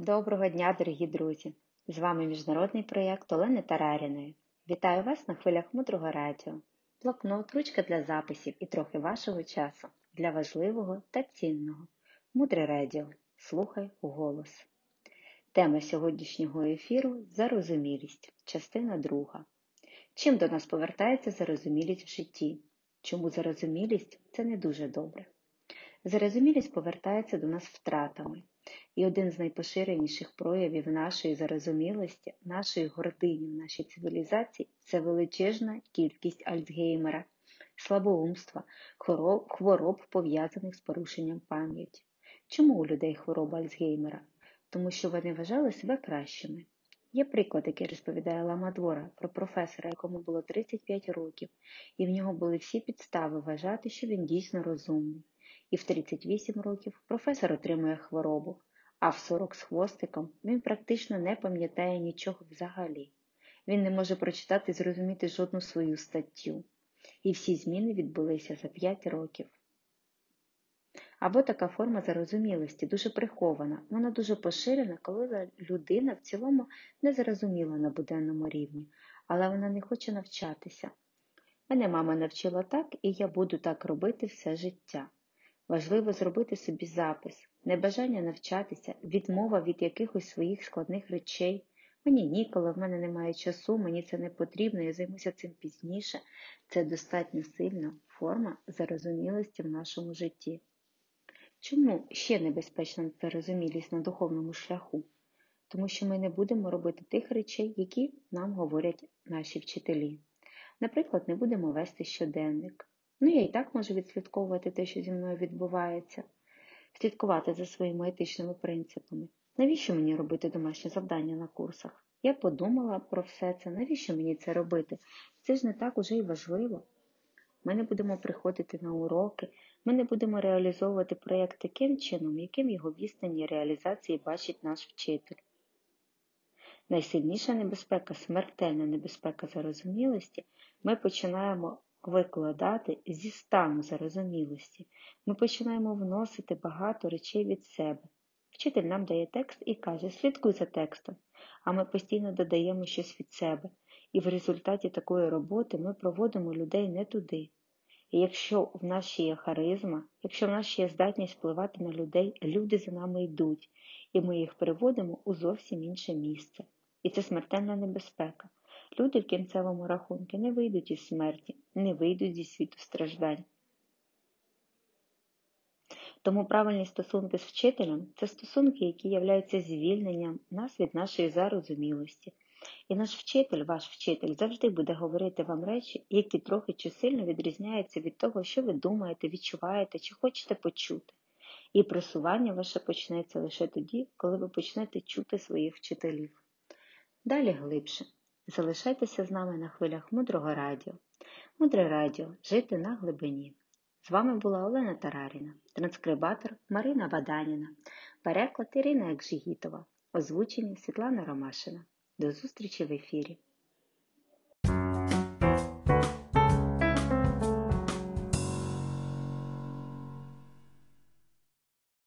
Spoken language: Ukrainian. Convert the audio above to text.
Доброго дня, дорогі друзі! З вами міжнародний проєкт Олени Тараріної. Вітаю вас на хвилях мудрого радіо, блокнот, ручка для записів і трохи вашого часу для важливого та цінного. Мудре радіо. Слухай голос. Тема сьогоднішнього ефіру зарозумілість, частина друга. Чим до нас повертається зарозумілість в житті? Чому зарозумілість це не дуже добре? Зарозумілість повертається до нас втратами. І один з найпоширеніших проявів нашої зарозумілості, нашої гордині в нашій цивілізації це величезна кількість Альцгеймера, слабоумства, хвороб, пов'язаних з порушенням пам'яті. Чому у людей хвороба Альцгеймера? Тому що вони вважали себе кращими. Є приклад, який розповідає Ламадвора про професора, якому було 35 років, і в нього були всі підстави вважати, що він дійсно розумний. І в 38 років професор отримує хворобу, а в 40 з хвостиком він практично не пам'ятає нічого взагалі. Він не може прочитати і зрозуміти жодну свою статтю. І всі зміни відбулися за 5 років. Або така форма зарозумілості дуже прихована, вона дуже поширена, коли людина в цілому не зарозуміла на буденному рівні, але вона не хоче навчатися. Мене мама навчила так, і я буду так робити все життя. Важливо зробити собі запис, небажання навчатися, відмова від якихось своїх складних речей. Мені ніколи, в мене немає часу, мені це не потрібно, я займуся цим пізніше. Це достатньо сильна форма зарозумілості в нашому житті. Чому ще небезпечна зарозумілість на духовному шляху? Тому що ми не будемо робити тих речей, які нам говорять наші вчителі. Наприклад, не будемо вести щоденник. Ну, я і так можу відслідковувати те, що зі мною відбувається, слідкувати за своїми етичними принципами. Навіщо мені робити домашнє завдання на курсах? Я подумала про все це, навіщо мені це робити? Це ж не так уже і важливо. Ми не будемо приходити на уроки, ми не будемо реалізовувати проєкт таким чином, яким його відстані реалізації бачить наш вчитель. Найсильніша небезпека, смертельна небезпека зарозумілості, ми починаємо викладати зі стану зарозумілості. Ми починаємо вносити багато речей від себе. Вчитель нам дає текст і каже, слідкуй за текстом, а ми постійно додаємо щось від себе. І в результаті такої роботи ми проводимо людей не туди. І якщо в нас є харизма, якщо в нас є здатність впливати на людей, люди за нами йдуть, і ми їх приводимо у зовсім інше місце. І це смертельна небезпека. Люди в кінцевому рахунку не вийдуть із смерті, не вийдуть зі світу страждань. Тому правильні стосунки з вчителем це стосунки, які являються звільненням нас від нашої зарозумілості. І наш вчитель, ваш вчитель, завжди буде говорити вам речі, які трохи чи сильно відрізняються від того, що ви думаєте, відчуваєте чи хочете почути. І просування ваше почнеться лише тоді, коли ви почнете чути своїх вчителів. Далі глибше. Залишайтеся з нами на хвилях мудрого радіо. Мудре радіо жити на глибині. З вами була Олена Тараріна, транскрибатор Марина Баданіна, переклад Ірина Екжигітова, озвучення Світлана Ромашина. До зустрічі в ефірі!